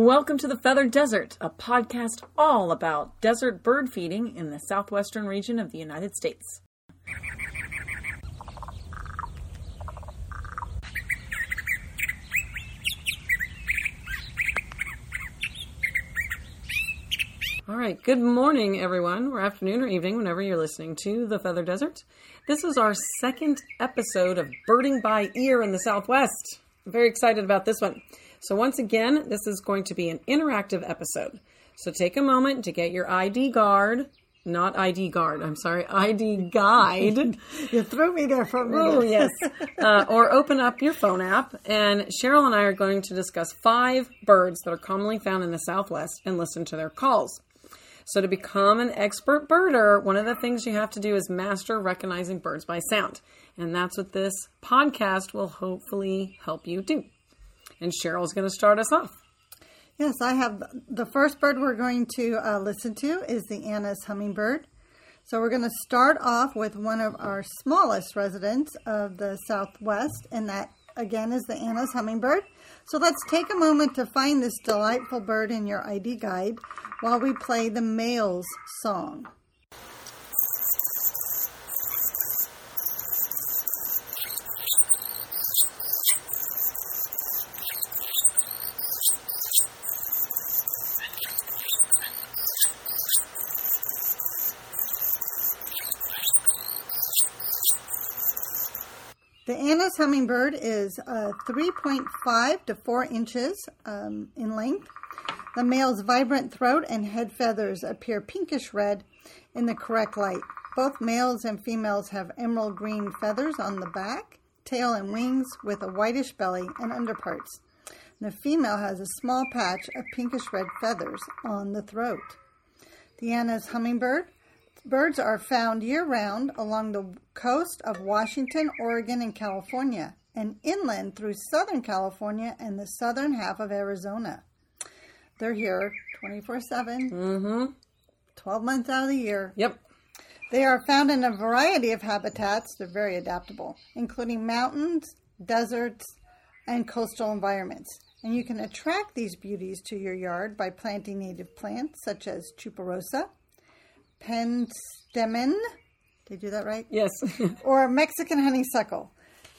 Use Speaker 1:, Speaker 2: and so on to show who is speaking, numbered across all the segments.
Speaker 1: Welcome to the Feathered Desert, a podcast all about desert bird feeding in the southwestern region of the United States. All right, good morning, everyone, or afternoon or evening, whenever you're listening to the Feather Desert. This is our second episode of Birding by Ear in the Southwest. I'm very excited about this one. So, once again, this is going to be an interactive episode. So, take a moment to get your ID guard, not ID guard, I'm sorry, ID guide.
Speaker 2: You threw me there for a minute.
Speaker 1: Oh, yes. Uh, or open up your phone app, and Cheryl and I are going to discuss five birds that are commonly found in the Southwest and listen to their calls. So, to become an expert birder, one of the things you have to do is master recognizing birds by sound. And that's what this podcast will hopefully help you do. And Cheryl's going to start us off.
Speaker 2: Yes, I have the first bird we're going to uh, listen to is the Anna's hummingbird. So we're going to start off with one of our smallest residents of the Southwest, and that again is the Anna's hummingbird. So let's take a moment to find this delightful bird in your ID guide while we play the male's song. The Anna's hummingbird is uh, 3.5 to 4 inches um, in length. The male's vibrant throat and head feathers appear pinkish red in the correct light. Both males and females have emerald green feathers on the back, tail, and wings with a whitish belly and underparts. The female has a small patch of pinkish red feathers on the throat. The Anna's hummingbird Birds are found year round along the coast of Washington, Oregon, and California, and inland through southern California and the southern half of Arizona. They're here 24 7,
Speaker 1: Mm-hmm.
Speaker 2: 12 months out of the year.
Speaker 1: Yep.
Speaker 2: They are found in a variety of habitats. They're very adaptable, including mountains, deserts, and coastal environments. And you can attract these beauties to your yard by planting native plants such as tuberosa, penstemon, did I do that right?
Speaker 1: Yes.
Speaker 2: Or Mexican honeysuckle.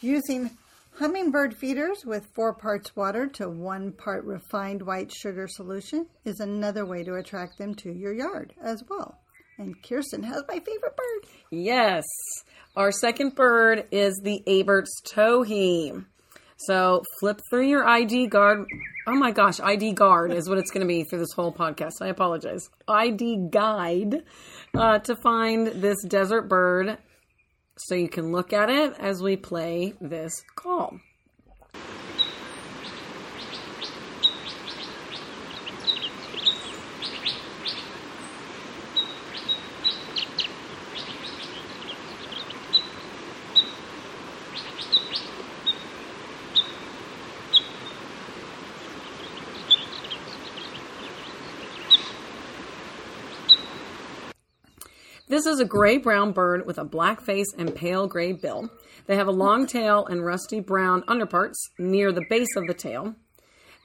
Speaker 2: Using hummingbird feeders with four parts water to one part refined white sugar solution is another way to attract them to your yard as well. And Kirsten has my favorite bird.
Speaker 1: yes. Our second bird is the Abert's towhee. So flip through your ID guard. Oh my gosh, ID guard is what it's going to be through this whole podcast. I apologize. ID guide uh, to find this desert bird so you can look at it as we play this call. This is a gray brown bird with a black face and pale gray bill. They have a long tail and rusty brown underparts near the base of the tail.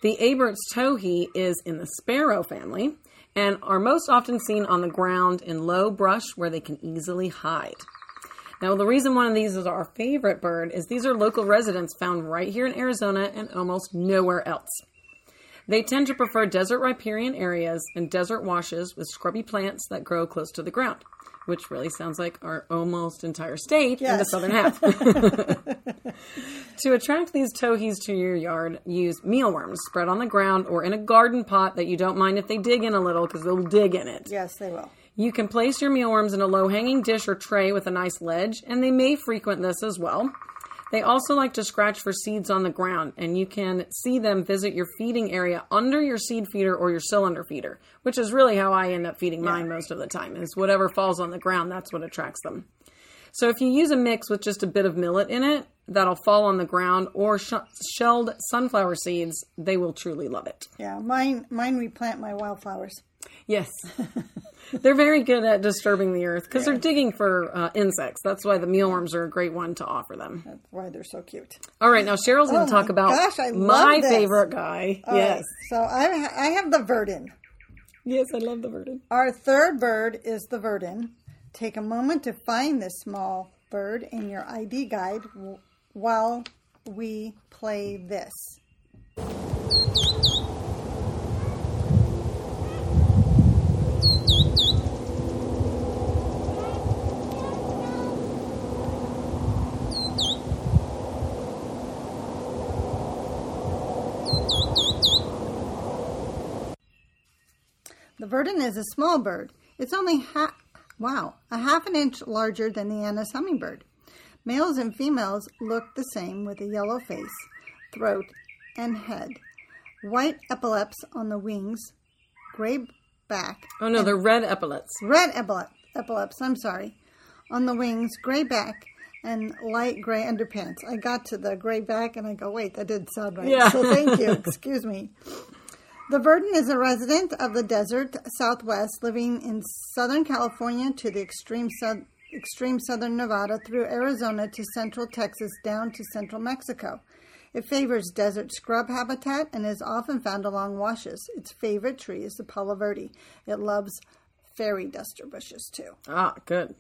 Speaker 1: The Abert's towhee is in the sparrow family and are most often seen on the ground in low brush where they can easily hide. Now, the reason one of these is our favorite bird is these are local residents found right here in Arizona and almost nowhere else. They tend to prefer desert riparian areas and desert washes with scrubby plants that grow close to the ground, which really sounds like our almost entire state in the southern half. to attract these towhees to your yard, use mealworms spread on the ground or in a garden pot that you don't mind if they dig in a little because they'll dig in it.
Speaker 2: Yes, they will.
Speaker 1: You can place your mealworms in a low hanging dish or tray with a nice ledge, and they may frequent this as well. They also like to scratch for seeds on the ground, and you can see them visit your feeding area under your seed feeder or your cylinder feeder, which is really how I end up feeding mine most of the time. Is whatever falls on the ground, that's what attracts them. So if you use a mix with just a bit of millet in it, that'll fall on the ground or sh- shelled sunflower seeds, they will truly love it.
Speaker 2: Yeah, mine mine replant my wildflowers.
Speaker 1: Yes. they're very good at disturbing the earth because they're digging for uh, insects. That's why the mealworms are a great one to offer them.
Speaker 2: That's why they're so cute.
Speaker 1: All right, now Cheryl's going
Speaker 2: Oh
Speaker 1: to talk about
Speaker 2: gosh, I
Speaker 1: my favorite guy.
Speaker 2: All
Speaker 1: yes.
Speaker 2: right, so I I have the verdin.
Speaker 1: Yes, I love the verdin.
Speaker 2: Our third bird is the verdin. Take a moment to find this small bird in your ID guide while we play this. The verdin is a small bird. It's only ha- wow, a half an inch larger than the Anna's hummingbird. Males and females look the same with a yellow face, throat, and head. White epaulets on the wings, gray back,
Speaker 1: Oh no, they're red epaulets.
Speaker 2: red epaulet, epaulets, I'm sorry, on the wings, gray back, and light gray underpants. I got to the gray back and I go, wait, that didn't sound right.
Speaker 1: Yeah.
Speaker 2: So thank you. Excuse me. The verdin is a resident of the desert southwest, living in Southern California to the extreme extreme southern Nevada through Arizona to central Texas down to central Mexico. It favors desert scrub habitat and is often found along washes. Its favorite tree is the Palo Verde. It loves fairy duster bushes too.
Speaker 1: Ah, good.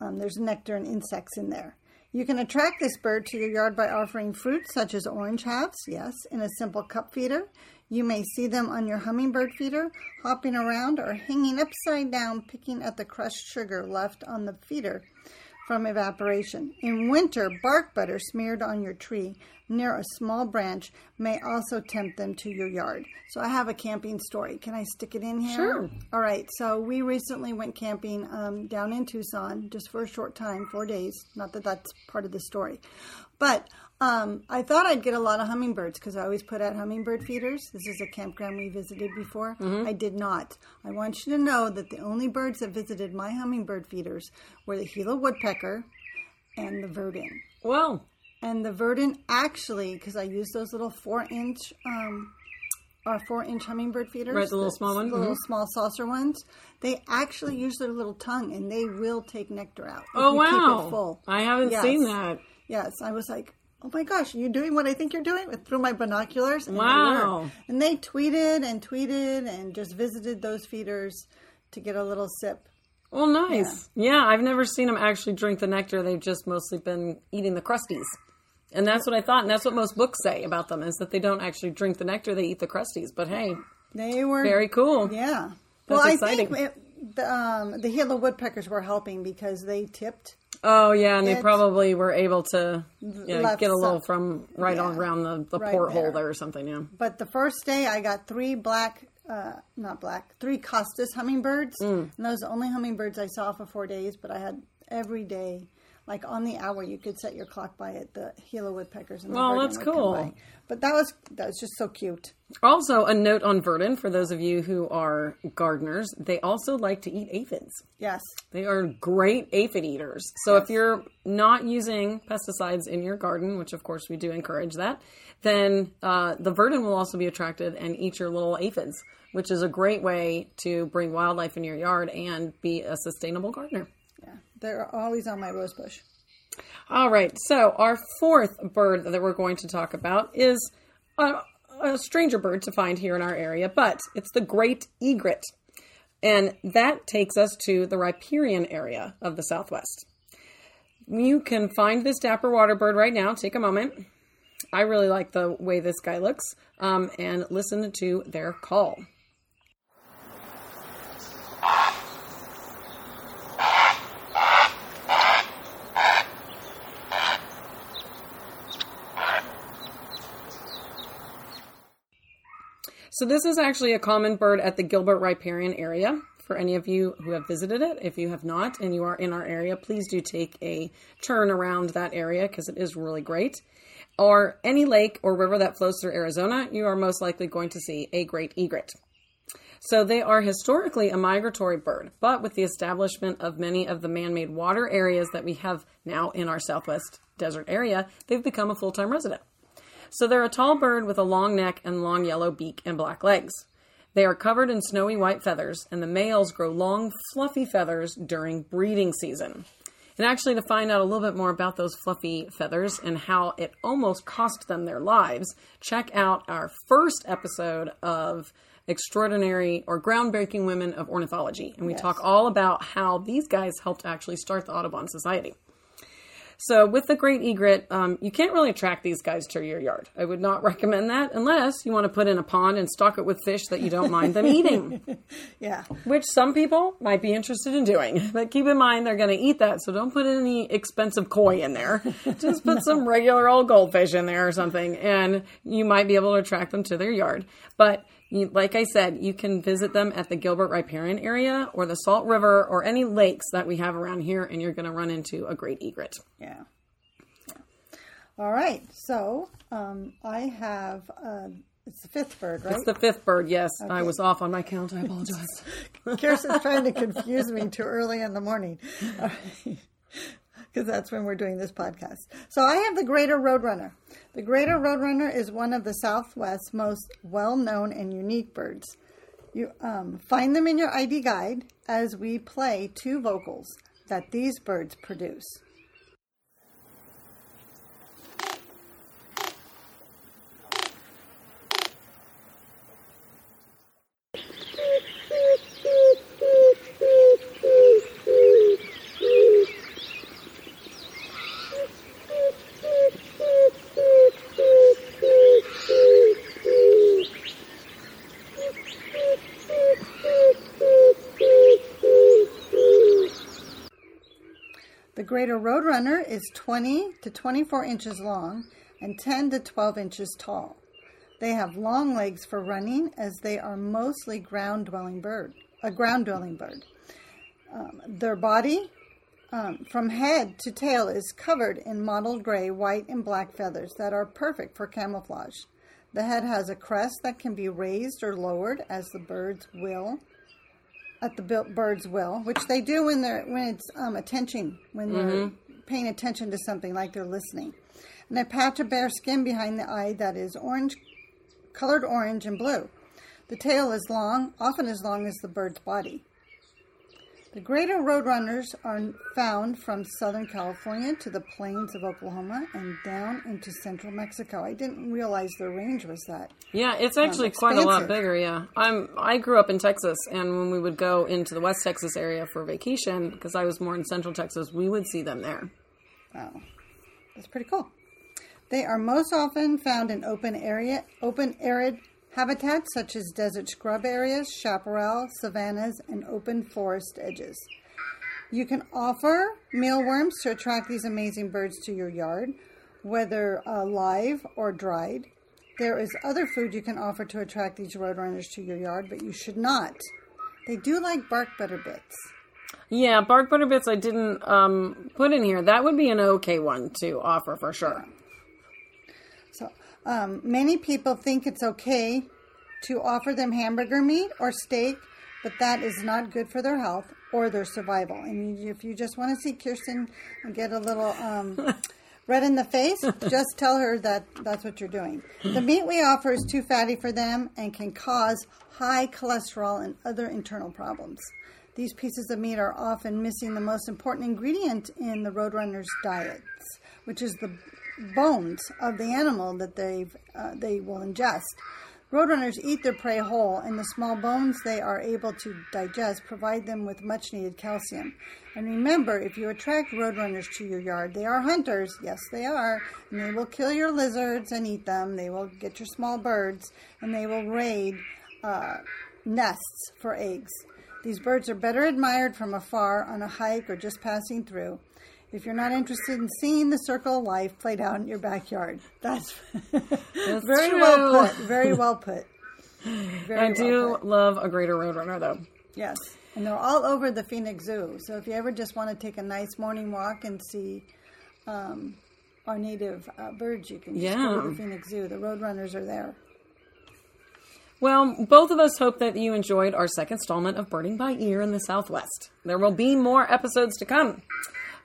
Speaker 2: Um, there's nectar and insects in there. You can attract this bird to your yard by offering fruit such as orange halves, yes, in a simple cup feeder. You may see them on your hummingbird feeder, hopping around or hanging upside down, picking at the crushed sugar left on the feeder from evaporation. In winter, bark butter smeared on your tree near a small branch may also tempt them to your yard. So I have a camping story. Can I stick it in here?
Speaker 1: Sure.
Speaker 2: All right. So we recently went camping um, down in Tucson just for a short time, four days. Not that that's part of the story, but um, I thought I'd get a lot of hummingbirds because I always put out hummingbird feeders. This is a campground we visited before. I did not. I want you to know that the only birds that visited my hummingbird feeders were the Gila woodpecker and the verdin.
Speaker 1: Well,
Speaker 2: And the verdin actually, because I use those little four inch, um, or four inch hummingbird feeders,
Speaker 1: Right, the little small ones.
Speaker 2: the little
Speaker 1: mhm.
Speaker 2: small saucer ones. They actually use their little tongue, and they will take nectar out.
Speaker 1: oh
Speaker 2: you keep it full.
Speaker 1: I haven't
Speaker 2: Yes.
Speaker 1: seen that.
Speaker 2: Yes, I was like, oh my gosh, you're you doing what I think you're doing? Through my binoculars. And they
Speaker 1: Wow.
Speaker 2: were. And they tweeted and tweeted and just visited those feeders to get a little sip.
Speaker 1: Well, nice. Yeah. I've never seen them actually drink the nectar. They've just mostly been eating the crusties. And that's what I thought. And that's what most books say about them is that they don't actually drink the nectar. They eat the crusties. But hey,
Speaker 2: They were
Speaker 1: very cool.
Speaker 2: Yeah.
Speaker 1: That's
Speaker 2: well, I think it, the, um, the Gila woodpeckers were helping because they tipped.
Speaker 1: Oh, yeah. And they probably were able to you know, get a little from right on around the, the
Speaker 2: right
Speaker 1: porthole
Speaker 2: there.
Speaker 1: there. or something. Yeah.
Speaker 2: But the first day, I got three black, uh, not black, three Costa's hummingbirds,
Speaker 1: Mm.
Speaker 2: and those are the only hummingbirds I saw for four days. But I had every day, like on the hour, you could set your clock by it. The Gila woodpeckers and the
Speaker 1: Well, that's cool.
Speaker 2: But that was that was just so cute.
Speaker 1: Also, a note on verdin for those of you who are gardeners, they also like to eat aphids.
Speaker 2: Yes.
Speaker 1: They are great aphid eaters. So if you're not using pesticides in your garden, which of course we do encourage that, then uh, the verdin will also be attracted and eat your little aphids, which is a great way to bring wildlife in your yard and be a sustainable gardener.
Speaker 2: They're always on my rose bush.
Speaker 1: All right, so our fourth bird that we're going to talk about is a, a stranger bird to find here in our area, but it's the great egret. And that takes us to the riparian area of the Southwest. You can find this dapper water bird right now. Take a moment. I really like the way this guy looks, um, and listen to their call. So this is actually a common bird at the Gilbert riparian area. For any of you who have visited it, if you have not and you are in our area, please do take a turn around that area because it is really great. Or any lake or river that flows through Arizona, you are most likely going to see a great egret. So they are historically a migratory bird, but with the establishment of many of the man made water areas that we have now in our southwest desert area, they've become a full time resident. So they're a tall bird with a long neck and long yellow beak and black legs. They are covered in snowy white feathers, and the males grow long, fluffy feathers during breeding season. And actually, to find out a little bit more about those fluffy feathers and how it almost cost them their lives, check out our first episode of Extraordinary or Groundbreaking Women of Ornithology. And we
Speaker 2: Yes.
Speaker 1: talk all about how these guys helped actually start the Audubon Society. So with the great egret, um, you can't really attract these guys to your yard. I would not recommend that unless you want to put in a pond and stock it with fish that you don't mind them eating,
Speaker 2: Yeah.
Speaker 1: which some people might be interested in doing. But keep in mind they're going to eat that, so don't put any expensive koi in there. Just put some regular old goldfish in there or something, and you might be able to attract them to their yard. But like I said, you can visit them at the Gilbert riparian area or the Salt River or any lakes that we have around here, and you're going to run into a great egret.
Speaker 2: Yeah. yeah. All right. So um, I have, uh, it's the fifth bird, right?
Speaker 1: It's the fifth bird. Yes, I was off on my count. I apologize.
Speaker 2: Kirsten's trying to confuse me too early in the morning. Because that's when we're doing this podcast. So I have the Greater Roadrunner. The Greater Roadrunner is one of the Southwest's most well known and unique birds. You um, find them in your ID guide as we play two vocals that these birds produce. Greater Roadrunner is 20 to 24 inches long and 10 to 12 inches tall. They have long legs for running as they are mostly ground dwelling bird, a ground dwelling bird. Um, their body um, from head to tail is covered in mottled gray, white, and black feathers that are perfect for camouflage. The head has a crest that can be raised or lowered as the birds will at the bird's will, which they do when they're when it's um, attention when they're paying attention to something like they're listening. And a patch of bare skin behind the eye that is orange, colored orange and blue. The tail is long, often as long as the bird's body. The greater roadrunners are found from southern California to the plains of Oklahoma and down into central Mexico. I didn't realize their range was that.
Speaker 1: Yeah, it's um, actually quite a lot bigger. Yeah, I'm. I grew up in Texas, and when we would go into the West Texas area for vacation, because I was more in Central Texas, we would see them there.
Speaker 2: Wow, that's pretty cool. They are most often found in open area, open arid habitats such as desert scrub areas, chaparral, savannas, and open forest edges. You can offer mealworms to attract these amazing birds to your yard, whether uh, live or dried. There is other food you can offer to attract these roadrunners to your yard, but you should not. They do like bark butter bits.
Speaker 1: Yeah, bark butter bits I didn't um, put in here. That would be an okay one to offer for sure.
Speaker 2: So um, many people think it's okay to offer them hamburger meat or steak, but that is not good for their health or their survival. And you, if you just want to see Kirsten get a little um, red in the face, just tell her that that's what you're doing. The meat we offer is too fatty for them and can cause high cholesterol and other internal problems. These pieces of meat are often missing the most important ingredient in the roadrunner's diets, which is the bones of the animal that they've uh, they will ingest. Roadrunners eat their prey whole, and the small bones they are able to digest provide them with much needed calcium. And remember, if you attract roadrunners to your yard, they are hunters. Yes, they are. And they will kill your lizards and eat them. They will get your small birds, and they will raid uh, nests for eggs. These birds are better admired from afar on a hike or just passing through. If you're not interested in seeing the circle of life played out in your backyard, that's, very
Speaker 1: true.
Speaker 2: well put. Very well put. Very
Speaker 1: I
Speaker 2: well
Speaker 1: do
Speaker 2: put.
Speaker 1: love a greater roadrunner though.
Speaker 2: Yes, and they're all over the Phoenix Zoo. So if you ever just want to take a nice morning walk and see um, our native uh, birds, you can just go
Speaker 1: Yeah.
Speaker 2: to the Phoenix Zoo. The roadrunners are there.
Speaker 1: Well, both of us hope that you enjoyed our second installment of Birding by Ear in the Southwest. There will be more episodes to come.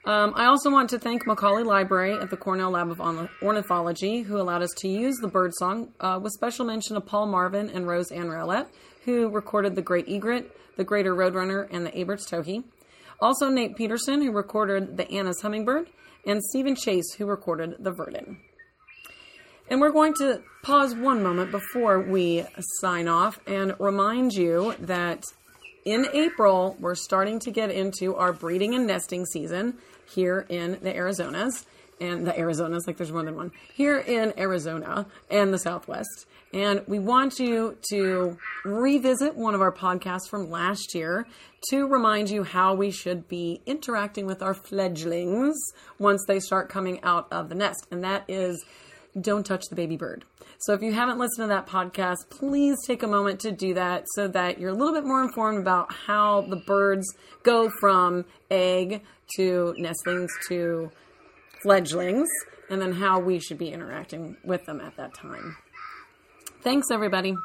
Speaker 1: Um, I also want to thank Macaulay Library at the Cornell Lab of Ornithology, who allowed us to use the bird song, uh, with special mention of Paul Marvin and Rose Ann Rowlett, who recorded the Great Egret, the Greater Roadrunner, and the Abert's Towhee. Also, Nate Peterson, who recorded the Anna's Hummingbird, and Stephen Chase, who recorded the Verdin. And we're going to pause one moment before we sign off and remind you that in April, we're starting to get into our breeding and nesting season here in the Arizonas and the Arizonas, like there's more than one, here in Arizona and the Southwest. And we want you to revisit one of our podcasts from last year to remind you how we should be interacting with our fledglings once they start coming out of the nest. And that is don't touch the baby bird. So if you haven't listened to that podcast, please take a moment to do that so that you're a little bit more informed about how the birds go from egg to nestlings to fledglings and then how we should be interacting with them at that time. Thanks, everybody.